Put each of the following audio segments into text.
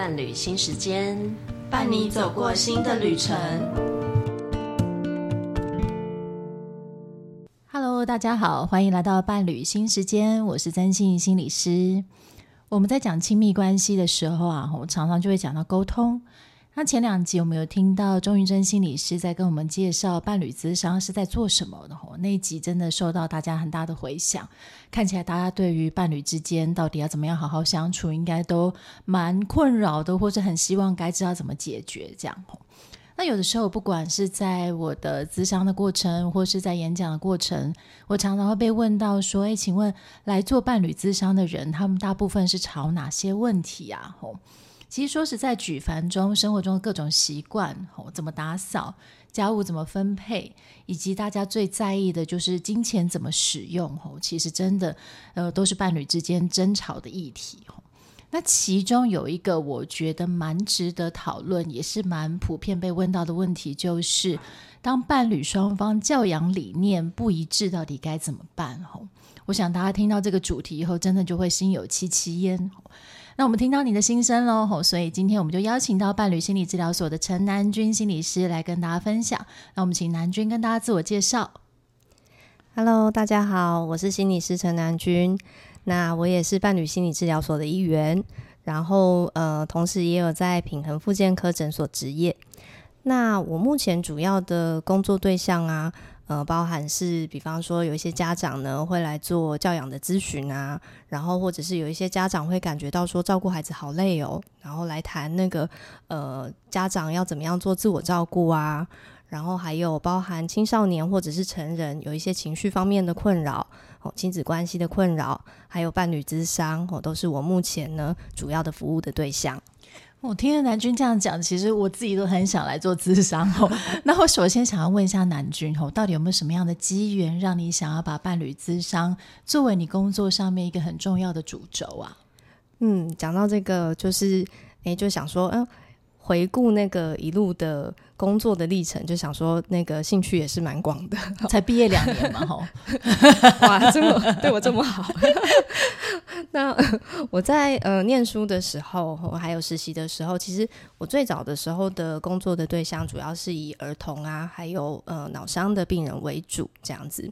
伴侣新时间，伴你走过新的旅程。Hello，大家好，欢迎来到伴侣新时间，我是曾心怡心理师。我们在讲亲密关系的时候啊，我常常就会讲到沟通。那前两集我们有听到钟云珍心理师在跟我们介绍伴侣咨商是在做什么的吼，那一集真的受到大家很大的回响。看起来大家对于伴侣之间到底要怎么样好好相处，应该都蛮困扰的，或者很希望该知道怎么解决这样吼。那有的时候，不管是在我的咨商的过程，或是在演讲的过程，我常常会被问到说：“诶，请问来做伴侣咨商的人，他们大部分是朝哪些问题啊？”吼。其实说实在，举凡中生活中的各种习惯，哦，怎么打扫、家务怎么分配，以及大家最在意的就是金钱怎么使用，哦，其实真的，呃，都是伴侣之间争吵的议题，那其中有一个我觉得蛮值得讨论，也是蛮普遍被问到的问题，就是当伴侣双方教养理念不一致，到底该怎么办？吼，我想大家听到这个主题以后，真的就会心有戚戚焉。那我们听到你的心声喽，所以今天我们就邀请到伴侣心理治疗所的陈南君心理师来跟大家分享。那我们请南君跟大家自我介绍。Hello，大家好，我是心理师陈南君。那我也是伴侣心理治疗所的一员，然后呃，同时也有在品恒复健科诊所执业。那我目前主要的工作对象啊。呃，包含是，比方说有一些家长呢会来做教养的咨询啊，然后或者是有一些家长会感觉到说照顾孩子好累哦，然后来谈那个呃家长要怎么样做自我照顾啊，然后还有包含青少年或者是成人有一些情绪方面的困扰哦，亲子关系的困扰，还有伴侣咨商哦，都是我目前呢主要的服务的对象。我听了南君这样讲，其实我自己都很想来做咨商哦。那我首先想要问一下南君哦，到底有没有什么样的机缘，让你想要把伴侣咨商作为你工作上面一个很重要的主轴啊？嗯，讲到这个，就是诶，就想说，嗯。回顾那个一路的工作的历程，就想说那个兴趣也是蛮广的，才毕业两年嘛，吼，哇，这么对我这么好。那我在呃念书的时候，我还有实习的时候，其实我最早的时候的工作的对象主要是以儿童啊，还有呃脑伤的病人为主这样子。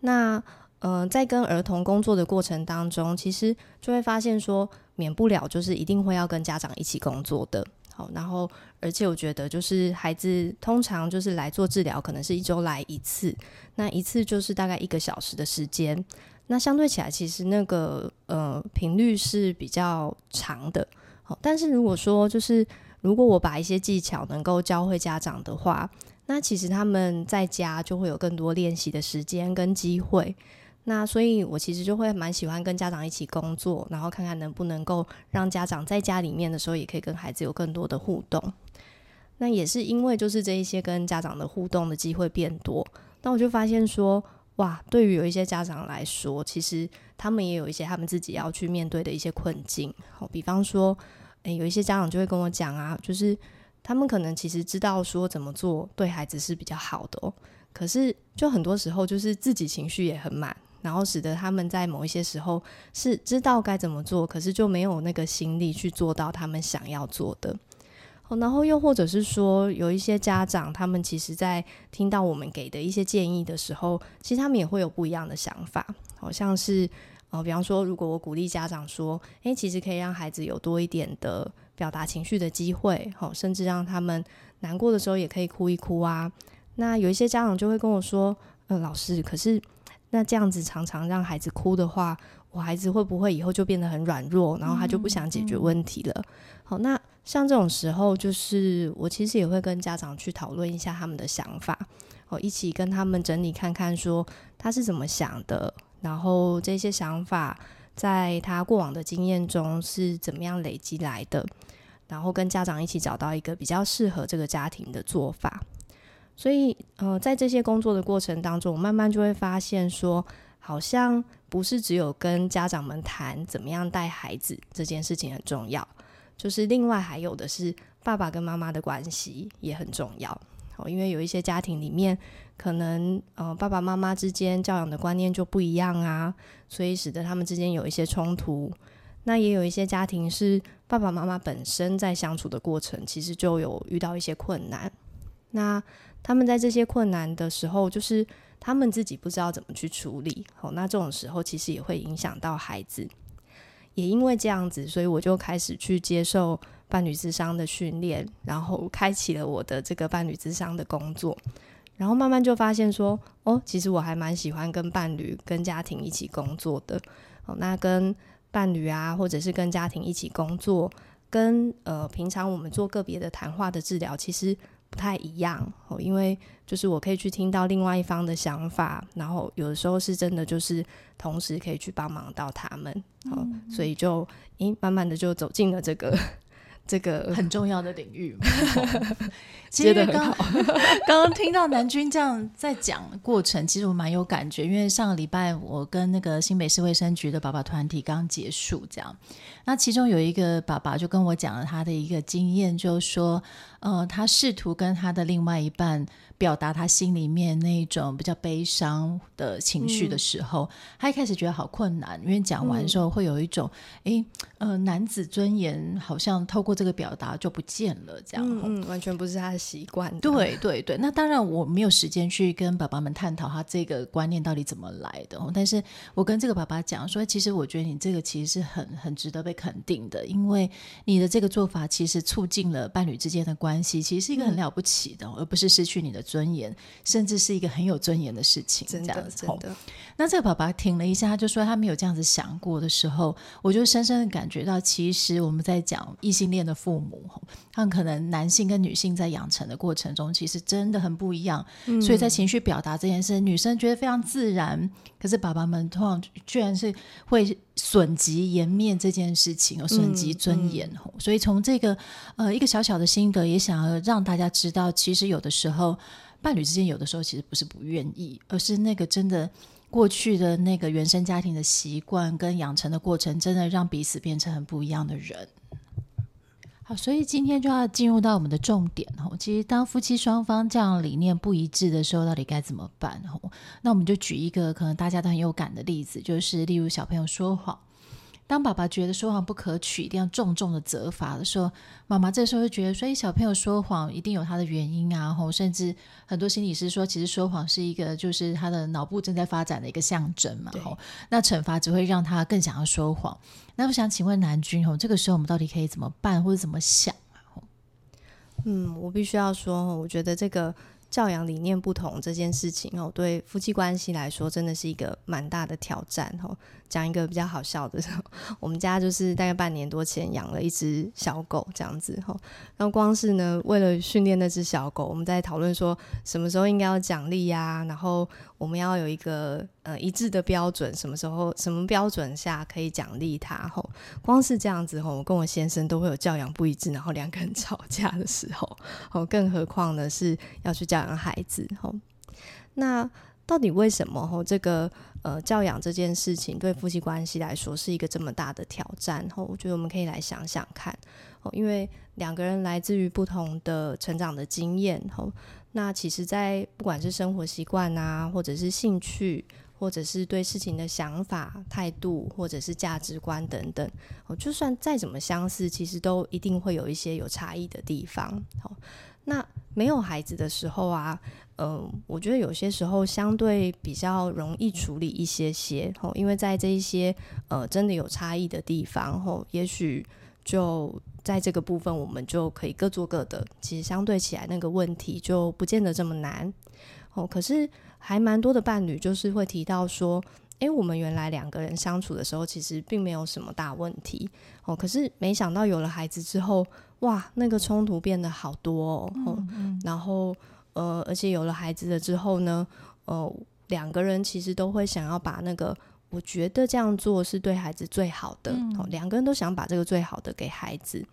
那呃在跟儿童工作的过程当中，其实就会发现说，免不了就是一定会要跟家长一起工作的。好，然后而且我觉得，就是孩子通常就是来做治疗，可能是一周来一次，那一次就是大概一个小时的时间，那相对起来，其实那个呃频率是比较长的。好，但是如果说就是如果我把一些技巧能够教会家长的话，那其实他们在家就会有更多练习的时间跟机会。那所以，我其实就会蛮喜欢跟家长一起工作，然后看看能不能够让家长在家里面的时候，也可以跟孩子有更多的互动。那也是因为就是这一些跟家长的互动的机会变多，那我就发现说，哇，对于有一些家长来说，其实他们也有一些他们自己要去面对的一些困境。好，比方说，诶，有一些家长就会跟我讲啊，就是他们可能其实知道说怎么做对孩子是比较好的哦，可是就很多时候就是自己情绪也很满。然后使得他们在某一些时候是知道该怎么做，可是就没有那个心力去做到他们想要做的。然后又或者是说，有一些家长，他们其实在听到我们给的一些建议的时候，其实他们也会有不一样的想法。好像是呃，比方说，如果我鼓励家长说，诶，其实可以让孩子有多一点的表达情绪的机会，好，甚至让他们难过的时候也可以哭一哭啊。那有一些家长就会跟我说，呃，老师，可是。那这样子常常让孩子哭的话，我孩子会不会以后就变得很软弱，然后他就不想解决问题了？嗯嗯、好，那像这种时候，就是我其实也会跟家长去讨论一下他们的想法，哦，一起跟他们整理看看，说他是怎么想的，然后这些想法在他过往的经验中是怎么样累积来的，然后跟家长一起找到一个比较适合这个家庭的做法。所以，呃，在这些工作的过程当中，我慢慢就会发现说，好像不是只有跟家长们谈怎么样带孩子这件事情很重要，就是另外还有的是爸爸跟妈妈的关系也很重要。哦，因为有一些家庭里面，可能呃爸爸妈妈之间教养的观念就不一样啊，所以使得他们之间有一些冲突。那也有一些家庭是爸爸妈妈本身在相处的过程，其实就有遇到一些困难。那他们在这些困难的时候，就是他们自己不知道怎么去处理。好，那这种时候其实也会影响到孩子。也因为这样子，所以我就开始去接受伴侣智商的训练，然后开启了我的这个伴侣智商的工作。然后慢慢就发现说，哦，其实我还蛮喜欢跟伴侣、跟家庭一起工作的。哦，那跟伴侣啊，或者是跟家庭一起工作，跟呃平常我们做个别的谈话的治疗，其实不太一样哦。因为就是我可以去听到另外一方的想法，然后有的时候是真的就是同时可以去帮忙到他们哦，嗯、所以就诶慢慢的就走进了这个。这个很重要的领域嘛，其实刚刚刚听到南君这样在讲过程，其实我蛮有感觉，因为上个礼拜我跟那个新北市卫生局的爸爸团体刚结束，这样，那其中有一个爸爸就跟我讲了他的一个经验，就是说，呃，他试图跟他的另外一半。表达他心里面那种比较悲伤的情绪的时候，嗯、他一开始觉得好困难，因为讲完的时候会有一种，哎、嗯，呃，男子尊严好像透过这个表达就不见了，这样，嗯，嗯，完全不是他的习惯。对对对，那当然我没有时间去跟爸爸们探讨他这个观念到底怎么来的，但是我跟这个爸爸讲说，其实我觉得你这个其实是很很值得被肯定的，因为你的这个做法其实促进了伴侣之间的关系，其实是一个很了不起的，嗯、而不是失去你的尊严，甚至是一个很有尊严的事情。真的，真的。那这个爸爸停了一下，他就说他没有这样子想过的时候，我就深深的感觉到，其实我们在讲异性恋的父母，他们可能男性跟女性在养成的过程中，其实真的很不一样。嗯、所以在情绪表达这件事，女生觉得非常自然，可是爸爸们通常居然是会损及颜面这件事情，损及尊严。嗯嗯、所以从这个呃一个小小的心得，也想要让大家知道，其实有的时候。伴侣之间有的时候其实不是不愿意，而是那个真的过去的那个原生家庭的习惯跟养成的过程，真的让彼此变成很不一样的人。好，所以今天就要进入到我们的重点哦。其实当夫妻双方这样理念不一致的时候，到底该怎么办？哦，那我们就举一个可能大家都很有感的例子，就是例如小朋友说谎。当爸爸觉得说谎不可取，一定要重重的责罚的时候，妈妈这时候就觉得，所以小朋友说谎一定有他的原因啊，吼，甚至很多心理师说，其实说谎是一个就是他的脑部正在发展的一个象征嘛，吼，那惩罚只会让他更想要说谎。那我想请问南君，吼，这个时候我们到底可以怎么办，或者怎么想啊？嗯，我必须要说，我觉得这个。教养理念不同这件事情哦，对夫妻关系来说真的是一个蛮大的挑战哦。讲一个比较好笑的，我们家就是大概半年多前养了一只小狗这样子哈。那光是呢，为了训练那只小狗，我们在讨论说什么时候应该要奖励呀，然后我们要有一个呃一致的标准，什么时候什么标准下可以奖励他吼。光是这样子吼，我跟我先生都会有教养不一致，然后两个人吵架的时候，哦，更何况呢是要去教养孩子吼。那到底为什么吼这个？呃，教养这件事情对夫妻关系来说是一个这么大的挑战，吼，我觉得我们可以来想想看，哦，因为两个人来自于不同的成长的经验，吼，那其实，在不管是生活习惯啊，或者是兴趣，或者是对事情的想法、态度，或者是价值观等等，哦，就算再怎么相似，其实都一定会有一些有差异的地方，好，那没有孩子的时候啊。嗯、呃，我觉得有些时候相对比较容易处理一些些，哦，因为在这一些呃真的有差异的地方，吼，也许就在这个部分，我们就可以各做各的，其实相对起来那个问题就不见得这么难，哦，可是还蛮多的伴侣就是会提到说，诶，我们原来两个人相处的时候，其实并没有什么大问题，哦，可是没想到有了孩子之后，哇，那个冲突变得好多哦，嗯嗯。然后。呃，而且有了孩子了之后呢，呃，两个人其实都会想要把那个，我觉得这样做是对孩子最好的，嗯，两个人都想把这个最好的给孩子。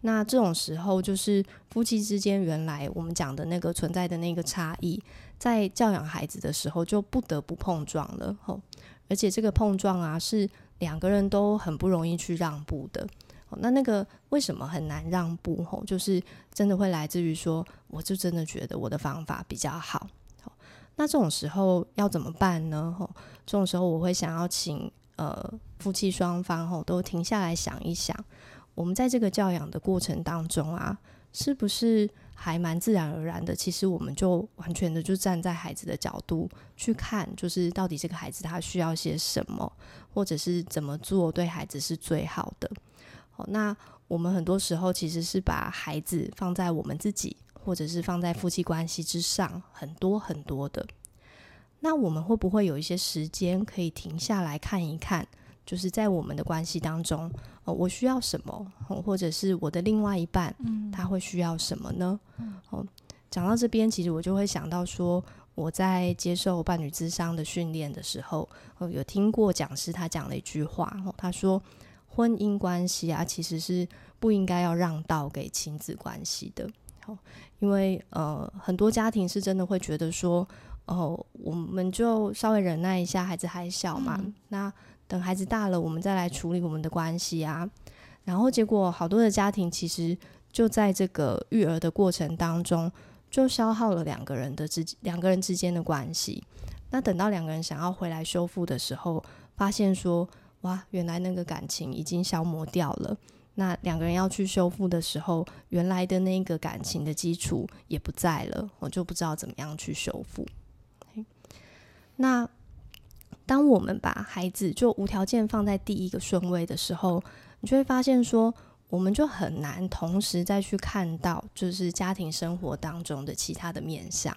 那这种时候，就是夫妻之间原来我们讲的那个存在的那个差异，在教养孩子的时候就不得不碰撞了，吼。而且这个碰撞啊，是两个人都很不容易去让步的。那那个为什么很难让步？吼，就是真的会来自于说，我就真的觉得我的方法比较好。那这种时候要怎么办呢？吼，这种时候我会想要请呃夫妻双方吼都停下来想一想，我们在这个教养的过程当中啊，是不是还蛮自然而然的？其实我们就完全的就站在孩子的角度去看，就是到底这个孩子他需要些什么，或者是怎么做对孩子是最好的。好，那我们很多时候其实是把孩子放在我们自己，或者是放在夫妻关系之上，很多很多的。那我们会不会有一些时间可以停下来看一看？就是在我们的关系当中，呃，我需要什么，或者是我的另外一半，他会需要什么呢？哦，讲到这边，其实我就会想到说，我在接受伴侣智商的训练的时候，有听过讲师他讲了一句话，他说，婚姻关系啊，其实是不应该要让道给亲子关系的，因为呃，很多家庭是真的会觉得说。哦，我们就稍微忍耐一下，孩子还小嘛。嗯、那等孩子大了，我们再来处理我们的关系啊。然后结果，好多的家庭其实就在这个育儿的过程当中，就消耗了两个人的之两个人之间的关系。那等到两个人想要回来修复的时候，发现说，哇，原来那个感情已经消磨掉了。那两个人要去修复的时候，原来的那个感情的基础也不在了，我就不知道怎么样去修复。那当我们把孩子就无条件放在第一个顺位的时候，你就会发现说，我们就很难同时再去看到，就是家庭生活当中的其他的面相。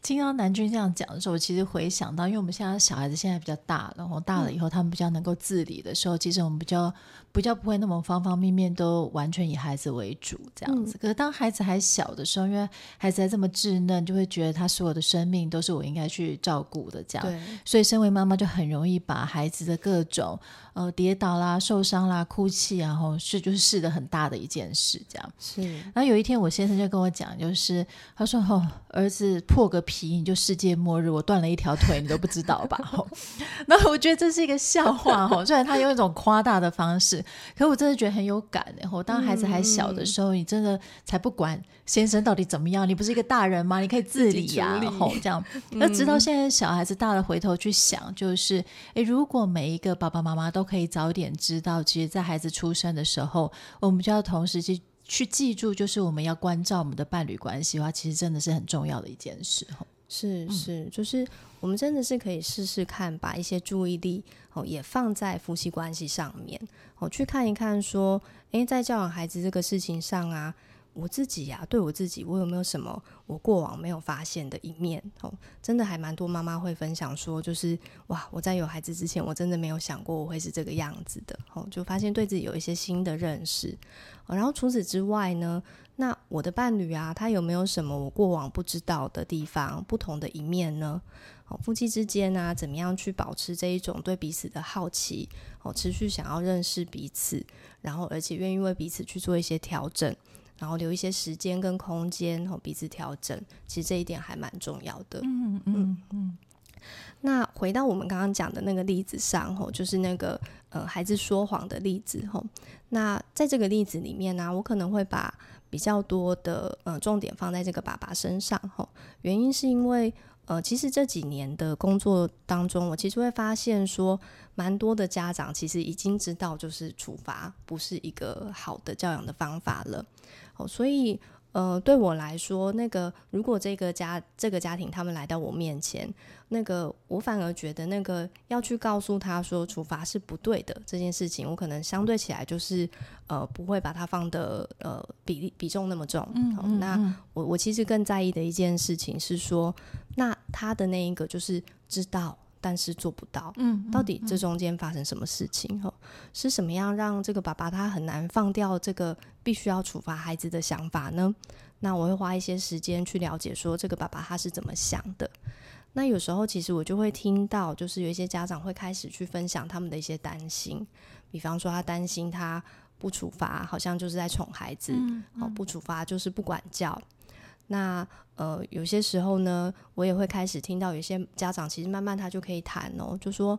听到南君这样讲的时候，其实回想到，因为我们现在小孩子现在比较大，然后大了以后，他们比较能够自理的时候，其实我们比较比较不会那么方方面面都完全以孩子为主这样子。可是当孩子还小的时候，因为孩子还这么稚嫩，就会觉得他所有的生命都是我应该去照顾的这样。对。所以身为妈妈就很容易把孩子的各种呃跌倒啦、受伤啦、哭泣，然后是就是试的很大的一件事这样。是。然后有一天我先生就跟我讲，就是他说：“哦，儿子破个。”皮你就世界末日，我断了一条腿，你都不知道吧？那我觉得这是一个笑话哈，虽然他用一种夸大的方式，可我真的觉得很有感。然后当孩子还小的时候，你真的才不管先生到底怎么样，你不是一个大人吗？你可以自理呀、啊，然后这样。那直到现在小孩子大了，回头去想，就是诶，如果每一个爸爸妈妈都可以早点知道，其实，在孩子出生的时候，我们就要同时去。去记住，就是我们要关照我们的伴侣关系的话，其实真的是很重要的一件事。是是，就是我们真的是可以试试看，把一些注意力哦也放在夫妻关系上面哦，去看一看说，诶，在教养孩子这个事情上啊。我自己呀、啊，对我自己，我有没有什么我过往没有发现的一面？哦，真的还蛮多妈妈会分享说，就是哇，我在有孩子之前，我真的没有想过我会是这个样子的。哦，就发现对自己有一些新的认识。哦，然后除此之外呢，那我的伴侣啊，他有没有什么我过往不知道的地方，不同的一面呢？哦，夫妻之间啊，怎么样去保持这一种对彼此的好奇？哦，持续想要认识彼此，然后而且愿意为彼此去做一些调整。然后留一些时间跟空间，哦彼此调整，其实这一点还蛮重要的。嗯嗯嗯。那回到我们刚刚讲的那个例子上，吼，就是那个呃孩子说谎的例子，吼。那在这个例子里面呢、啊，我可能会把比较多的呃重点放在这个爸爸身上，吼。原因是因为呃，其实这几年的工作当中，我其实会发现说，蛮多的家长其实已经知道，就是处罚不是一个好的教养的方法了。哦，所以呃，对我来说，那个如果这个家这个家庭他们来到我面前，那个我反而觉得那个要去告诉他说处罚是不对的这件事情，我可能相对起来就是呃不会把它放的呃比例比重那么重。嗯，嗯，嗯，那我我其实更在意的一件事情是说，那他的那一个就是知道。但是做不到，嗯，到底这中间发生什么事情？哦，是什么样让这个爸爸他很难放掉这个必须要处罚孩子的想法呢？那我会花一些时间去了解，说这个爸爸他是怎么想的。那有时候其实我就会听到，就是有一些家长会开始去分享他们的一些担心，比方说他担心他不处罚，好像就是在宠孩子，嗯嗯，哦，不处罚就是不管教。那呃，有些时候呢，我也会开始听到有些家长其实慢慢他就可以谈哦，就说，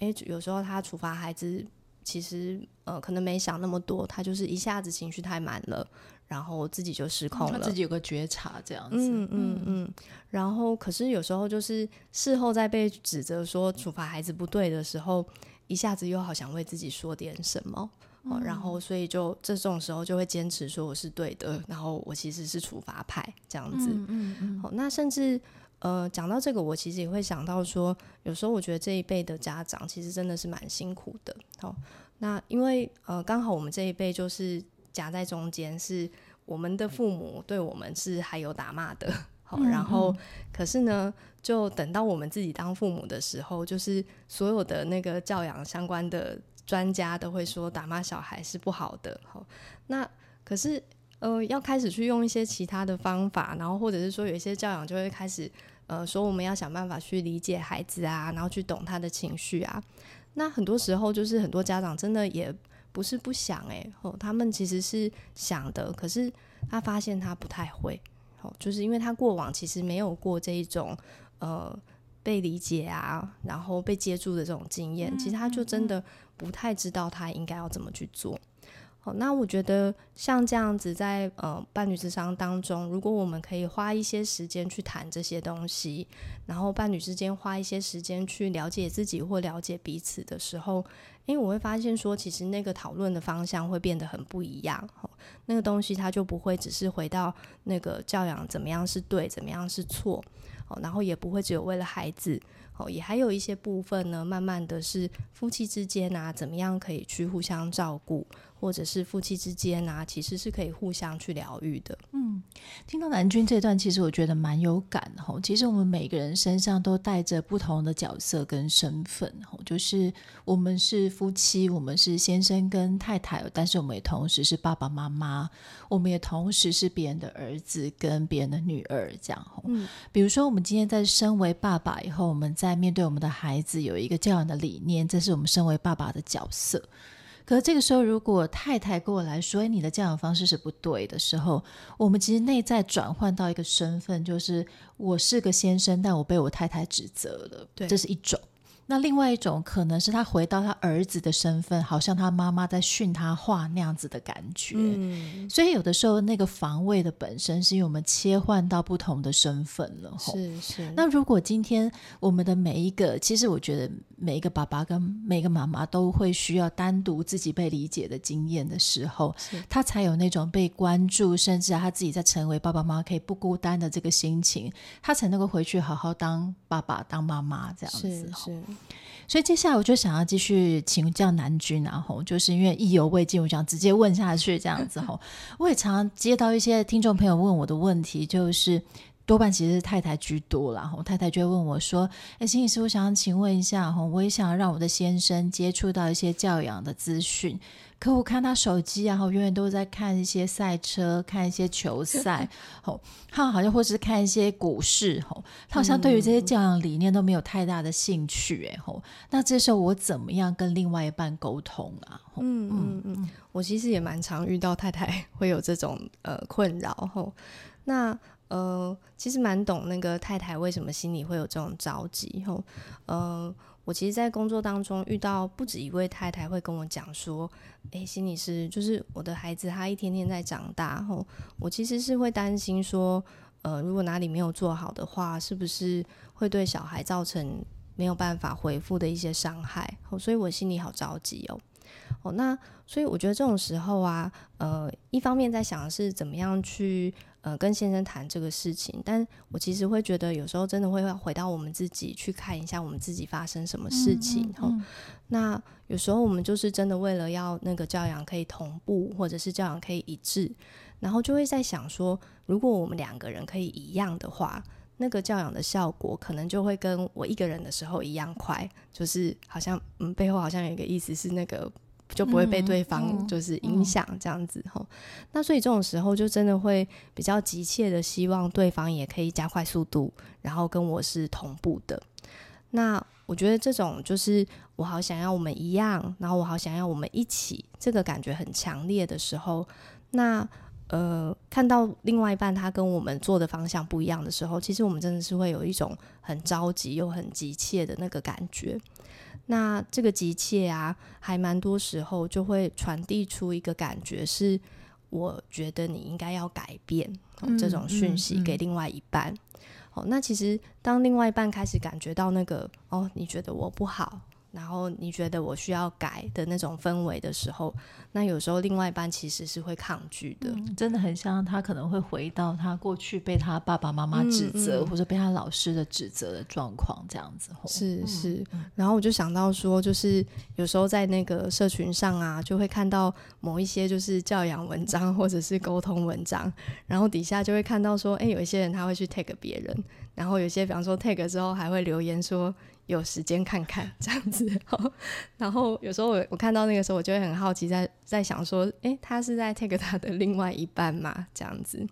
诶，有时候他处罚孩子，其实呃可能没想那么多，他就是一下子情绪太满了，然后自己就失控了，他自己有个觉察这样子，嗯嗯。嗯，然后可是有时候就是事后再被指责说处罚孩子不对的时候，一下子又好想为自己说点什么，嗯哦、然后所以就这种时候就会坚持说我是对的，然后我其实是处罚派这样子。嗯嗯嗯。好、哦，那甚至呃讲到这个，我其实也会想到说，有时候我觉得这一辈的家长其实真的是蛮辛苦的。好、哦，那因为呃刚好我们这一辈就是夹在中间，是我们的父母对我们是还有打骂的。好，然后可是呢，就等到我们自己当父母的时候，就是所有的那个教养相关的专家都会说打骂小孩是不好的。好，那可是呃，要开始去用一些其他的方法，然后或者是说有一些教养就会开始呃说我们要想办法去理解孩子啊，然后去懂他的情绪啊。那很多时候就是很多家长真的也不是不想哎、欸，哦，他们其实是想的，可是他发现他不太会。哦就是因为他过往其实没有过这一种呃被理解啊，然后被接住的这种经验，其实他就真的不太知道他应该要怎么去做。好，那我觉得像这样子在呃伴侣之商当中，如果我们可以花一些时间去谈这些东西，然后伴侣之间花一些时间去了解自己或了解彼此的时候，因为我会发现说，其实那个讨论的方向会变得很不一样。那个东西它就不会只是回到那个教养怎么样是对，怎么样是错，然后也不会只有为了孩子。也还有一些部分呢，慢慢的是夫妻之间啊，怎么样可以去互相照顾，或者是夫妻之间啊，其实是可以互相去疗愈的。嗯，听到南君这段，其实我觉得蛮有感的。其实我们每个人身上都带着不同的角色跟身份，就是我们是夫妻，我们是先生跟太太，但是我们也同时是爸爸妈妈，我们也同时是别人的儿子跟别人的女儿，这样。嗯，比如说我们今天在身为爸爸以后，我们在在面对我们的孩子，有一个教养的理念，这是我们身为爸爸的角色。可是这个时候，如果太太过来说：“哎，你的教养方式是不对的时候”，我们其实内在转换到一个身份，就是我是个先生，但我被我太太指责了。对，这是一种。那另外一种可能是他回到他儿子的身份，好像他妈妈在训他话那样子的感觉。嗯，所以有的时候那个防卫的本身是因为我们切换到不同的身份了。是是。那如果今天我们的每一个，其实我觉得每一个爸爸跟每一个妈妈都会需要单独自己被理解的经验的时候，他才有那种被关注，甚至他自己在成为爸爸妈妈可以不孤单的这个心情，他才能够回去好好当爸爸当妈妈这样子。是是。所以接下来我就想要继续请教南君然后，就是因为意犹未尽，我想直接问下去这样子吼。我也常常接到一些听众朋友问我的问题，就是多半其实是太太居多啦。吼，太太就会问我说：“哎，心理师，我想要请问一下，吼，我也想要让我的先生接触到一些教养的资讯。”可我看他手机啊，永远都在看一些赛车，看一些球赛，吼，他好像或是看一些股市，吼，他好像对于这些教养理念都没有太大的兴趣，哎，吼，那这时候我怎么样跟另外一半沟通啊？嗯嗯嗯，我其实也蛮常遇到太太会有这种呃困扰，吼，那呃，其实蛮懂那个太太为什么心里会有这种着急，吼，呃。我其实，在工作当中遇到不止一位太太会跟我讲说：“诶，心理师，就是我的孩子，他一天天在长大，吼，我其实是会担心说，呃，如果哪里没有做好的话，是不是会对小孩造成没有办法恢复的一些伤害？哦，所以我心里好着急哦。哦，那所以我觉得这种时候啊，呃，一方面在想的是怎么样去。”呃，跟先生谈这个事情，但我其实会觉得，有时候真的会回到我们自己去看一下，我们自己发生什么事情。嗯嗯嗯、那有时候我们就是真的为了要那个教养可以同步，或者是教养可以一致，然后就会在想说，如果我们两个人可以一样的话，那个教养的效果可能就会跟我一个人的时候一样快。就是好像嗯，背后好像有一个意思是那个。就不会被对方就是影响这样子吼、嗯嗯，那所以这种时候就真的会比较急切的希望对方也可以加快速度，然后跟我是同步的。那我觉得这种就是我好想要我们一样，然后我好想要我们一起，这个感觉很强烈的时候，那呃看到另外一半他跟我们做的方向不一样的时候，其实我们真的是会有一种很着急又很急切的那个感觉。那这个急切啊，还蛮多时候就会传递出一个感觉，是我觉得你应该要改变、哦、这种讯息给另外一半。嗯嗯、哦，那其实当另外一半开始感觉到那个哦，你觉得我不好，然后你觉得我需要改的那种氛围的时候，那有时候另外一半其实是会抗拒的，嗯、真的很像他可能会回到他过去被他爸爸妈妈指责，嗯嗯、或者被他老师的指责的状况这样子。是是，嗯、然后我就想到说，就是有时候在那个社群上啊，就会看到某一些就是教养文章或者是沟通文章，然后底下就会看到说，哎，有一些人他会去 take 别人，然后有些比方说 take 之后还会留言说。有时间看看 这样子，然后有时候我我看到那个时候，我就会很好奇在，在在想说，诶、欸，他是在 take 他的另外一半嘛？这样子，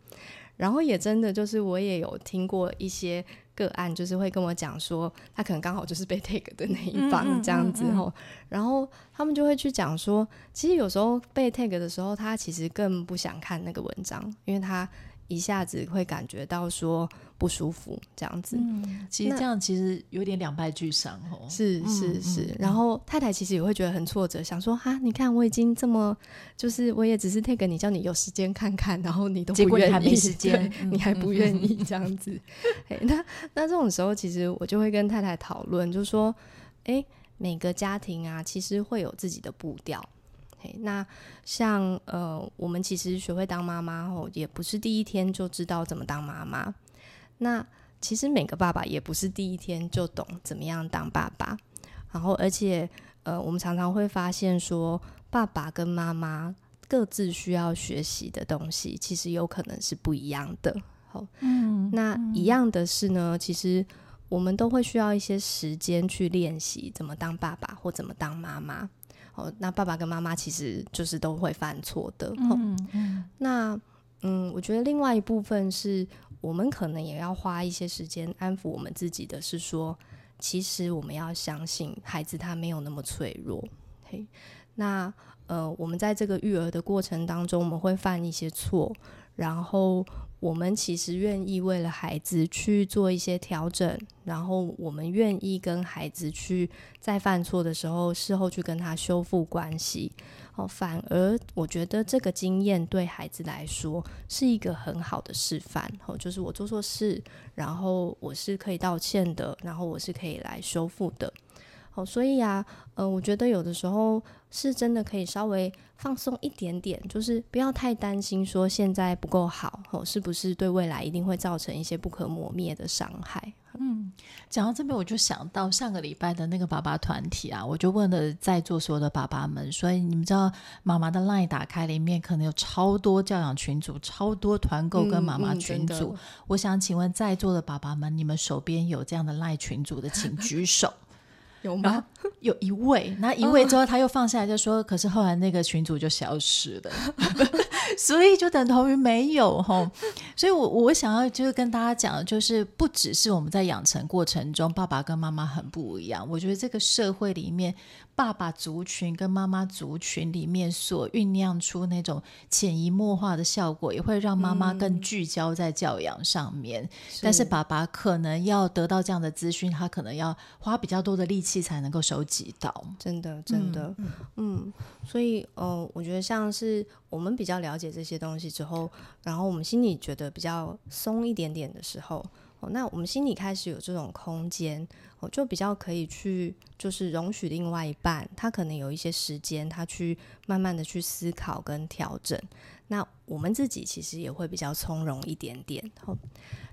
然后也真的就是我也有听过一些个案，就是会跟我讲说，他可能刚好就是被 take 的那一方这样子吼，然后他们就会去讲说，其实有时候被 take 的时候，他其实更不想看那个文章，因为他。一下子会感觉到说不舒服，这样子。嗯，其实这样其实有点两败俱伤哦。是是是，然后太太其实也会觉得很挫折，想说哈，你看我已经这么，就是我也只是 take 你，叫你有时间看看，然后你都不愿意，没时间，你还不愿意这样子。那那这种时候，其实我就会跟太太讨论，就说，哎，每个家庭啊，其实会有自己的步调。嘿，那像呃，我们其实学会当妈妈后，也不是第一天就知道怎么当妈妈。那其实每个爸爸也不是第一天就懂怎么样当爸爸。然后，而且呃，我们常常会发现说，爸爸跟妈妈各自需要学习的东西，其实有可能是不一样的。好，嗯，那一样的是呢，其实我们都会需要一些时间去练习怎么当爸爸或怎么当妈妈。哦，那爸爸跟妈妈其实就是都会犯错的。嗯嗯。那嗯，我觉得另外一部分是我们可能也要花一些时间安抚我们自己的，是说，其实我们要相信孩子他没有那么脆弱。嘿，那呃，我们在这个育儿的过程当中，我们会犯一些错，然后。我们其实愿意为了孩子去做一些调整，然后我们愿意跟孩子去在犯错的时候，事后去跟他修复关系。哦，反而我觉得这个经验对孩子来说是一个很好的示范。哦，就是我做错事，然后我是可以道歉的，然后我是可以来修复的。哦，所以啊，呃，我觉得有的时候是真的可以稍微放松一点点，就是不要太担心说现在不够好，哦，是不是对未来一定会造成一些不可磨灭的伤害？嗯，讲到这边，我就想到上个礼拜的那个爸爸团体啊，我就问了在座所有的爸爸们，所以你们知道妈妈的 LINE 打开里面可能有超多教养群组，超多团购跟妈妈群组，嗯嗯、我想请问在座的爸爸们，你们手边有这样的 LINE 群组的，请举手。有吗？有一位，那一位之后他又放下来，就说：“哦、可是后来那个群主就消失了，所以就等同于没有吼。所以我我想要就是跟大家讲，就是不只是我们在养成过程中，爸爸跟妈妈很不一样。我觉得这个社会里面。”爸爸族群跟妈妈族群里面所酝酿出那种潜移默化的效果，也会让妈妈更聚焦在教养上面。嗯、但是爸爸可能要得到这样的资讯，他可能要花比较多的力气才能够收集到。真的，真的，嗯，嗯，所以，呃，我觉得像是我们比较了解这些东西之后，然后我们心里觉得比较松一点点的时候。哦，那我们心里开始有这种空间，哦，就比较可以去，就是容许另外一半，他可能有一些时间，他去慢慢的去思考跟调整。那我们自己其实也会比较从容一点点。哦，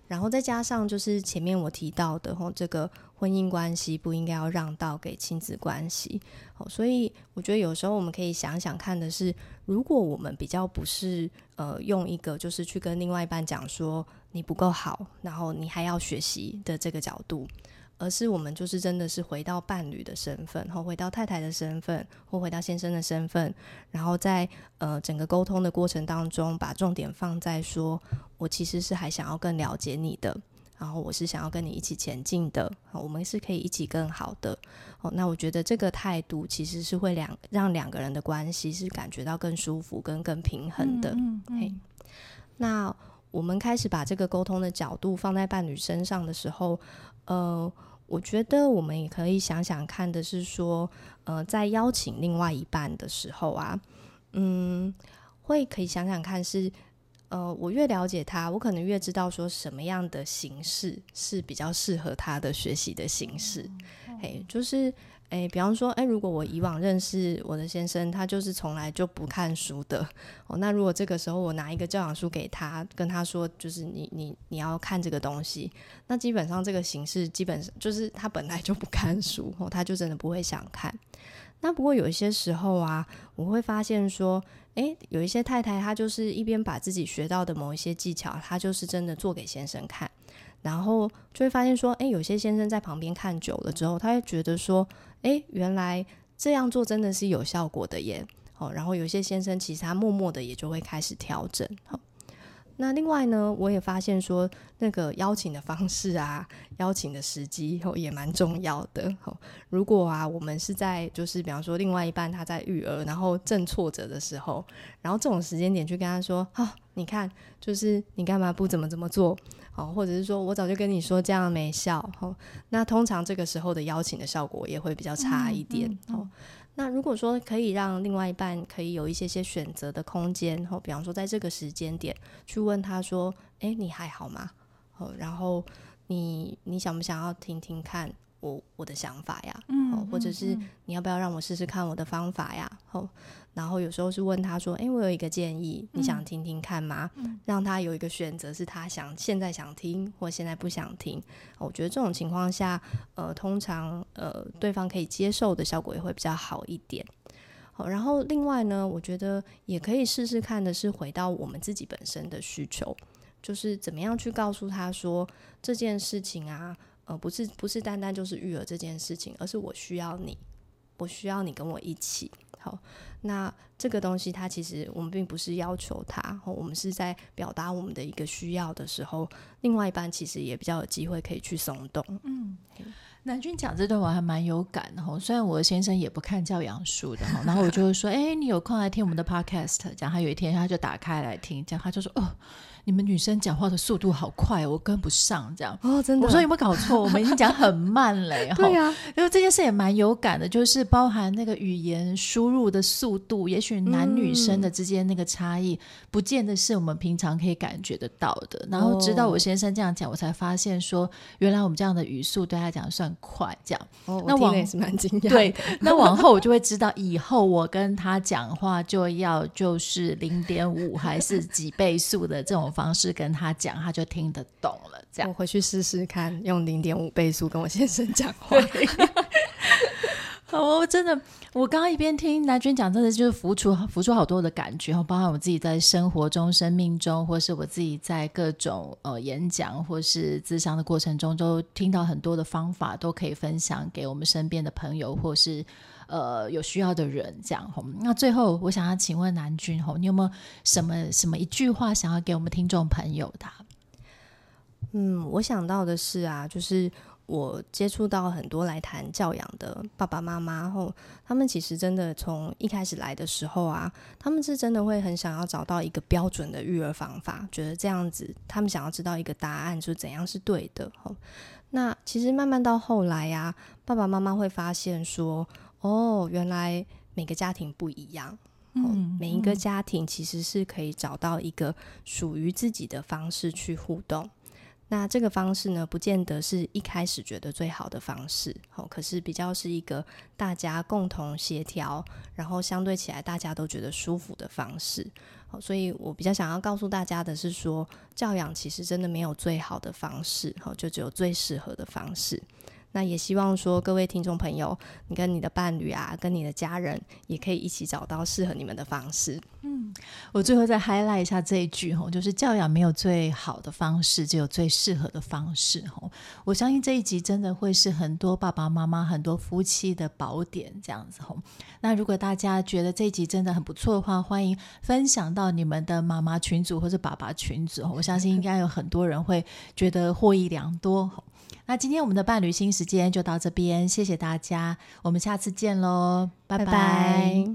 然后再加上就是前面我提到的，哦，这个婚姻关系不应该要让道给亲子关系。哦，所以我觉得有时候我们可以想想看的是，如果我们比较不是呃用一个就是去跟另外一半讲说。你不够好，然后你还要学习的这个角度，而是我们就是真的是回到伴侣的身份，或回到太太的身份，或回到先生的身份，然后在呃整个沟通的过程当中，把重点放在说，我其实是还想要更了解你的，然后我是想要跟你一起前进的，我们是可以一起更好的。哦，那我觉得这个态度其实是会两让两个人的关系是感觉到更舒服跟更平衡的。嗯嗯嗯。嘿，那。我们开始把这个沟通的角度放在伴侣身上的时候，呃，我觉得我们也可以想想看的是说，呃，在邀请另外一半的时候啊，嗯，会可以想想看是，呃，我越了解他，我可能越知道说什么样的形式是比较适合他的学习的形式。嘿，就是。诶，比方说，诶，如果我以往认识我的先生，他就是从来就不看书的哦。那如果这个时候我拿一个教养书给他，跟他说，就是你你你要看这个东西，那基本上这个形式基本上就是他本来就不看书哦，他就真的不会想看。那不过有一些时候啊，我会发现说，诶，有一些太太她就是一边把自己学到的某一些技巧，她就是真的做给先生看。然后就会发现说，诶，有些先生在旁边看久了之后，他会觉得说，诶，原来这样做真的是有效果的耶。哦，然后有些先生其实他默默的也就会开始调整。好。那另外呢，我也发现说，那个邀请的方式啊，邀请的时机哦，也蛮重要的。哦，如果啊，我们是在就是比方说，另外一半他在育儿，然后正挫折的时候，然后这种时间点去跟他说，啊、哦，你看，就是你干嘛不怎么怎么做？哦，或者是说我早就跟你说这样没效。哦，那通常这个时候的邀请的效果也会比较差一点。嗯嗯、哦。那如果说可以让另外一半可以有一些些选择的空间，然后比方说在这个时间点去问他说：“哎，你还好吗？”哦，然后你你想不想要听听看我我的想法呀？嗯，或者是你要不要让我试试看我的方法呀？哦。然后有时候是问他说：“诶，我有一个建议，你想听听看吗？”嗯，让他有一个选择，是他想现在想听或现在不想听。我觉得这种情况下，呃，通常呃对方可以接受的效果也会比较好一点。好，然后另外呢，我觉得也可以试试看的是回到我们自己本身的需求，就是怎么样去告诉他说这件事情啊，呃，不是不是单单就是育儿这件事情，而是我需要你，我需要你跟我一起。好。那这个东西，它其实我们并不是要求他，我们是在表达我们的一个需要的时候，另外一半其实也比较有机会可以去松动。嗯，南君讲这段我还蛮有感的哈，虽然我先生也不看教养书的哈，然后我就会说，哎、你有空来听我们的 podcast，讲他有一天他就打开来听，讲他就说，哦。你们女生讲话的速度好快，我跟不上，这样哦，真的。我说有没有搞错？我们已经讲很慢了，对呀、啊。因为这件事也蛮有感的，就是包含那个语言输入的速度，也许男女生的之间那个差异，不见得是我们平常可以感觉得到的。嗯、然后直到我先生这样讲，我才发现说，原来我们这样的语速对他讲算快，这样。哦，那我也是蛮惊讶。对，那往后我就会知道，以后我跟他讲话就要就是零点五还是几倍速的这种方式跟他讲，他就听得懂了。这样，我回去试试看，用零点五倍速跟我先生讲话。哦，真的，我刚刚一边听南君讲，真的就是浮出浮出好多的感觉，包含我自己在生活中、生命中，或是我自己在各种呃演讲或是咨商的过程中，都听到很多的方法，都可以分享给我们身边的朋友，或是呃有需要的人。这样，那最后我想要请问南君，吼，你有没有什么什么一句话想要给我们听众朋友的？嗯，我想到的是啊，就是。我接触到很多来谈教养的爸爸妈妈后，他们其实真的从一开始来的时候啊，他们是真的会很想要找到一个标准的育儿方法，觉得这样子，他们想要知道一个答案，就是怎样是对的。吼，那其实慢慢到后来呀，爸爸妈妈会发现说，哦，原来每个家庭不一样，嗯，每一个家庭其实是可以找到一个属于自己的方式去互动。那这个方式呢，不见得是一开始觉得最好的方式，哦，可是比较是一个大家共同协调，然后相对起来大家都觉得舒服的方式，好，所以我比较想要告诉大家的是说，教养其实真的没有最好的方式，好，就只有最适合的方式。那也希望说，各位听众朋友，你跟你的伴侣啊，跟你的家人，也可以一起找到适合你们的方式。嗯，我最后再 highlight 一下这一句吼，就是教养没有最好的方式，只有最适合的方式吼。我相信这一集真的会是很多爸爸妈妈、很多夫妻的宝典，这样子吼。那如果大家觉得这一集真的很不错的话，欢迎分享到你们的妈妈群组或者爸爸群组，我相信应该有很多人会觉得获益良多。那今天我们的伴侣新时间就到这边，谢谢大家，我们下次见喽，拜拜。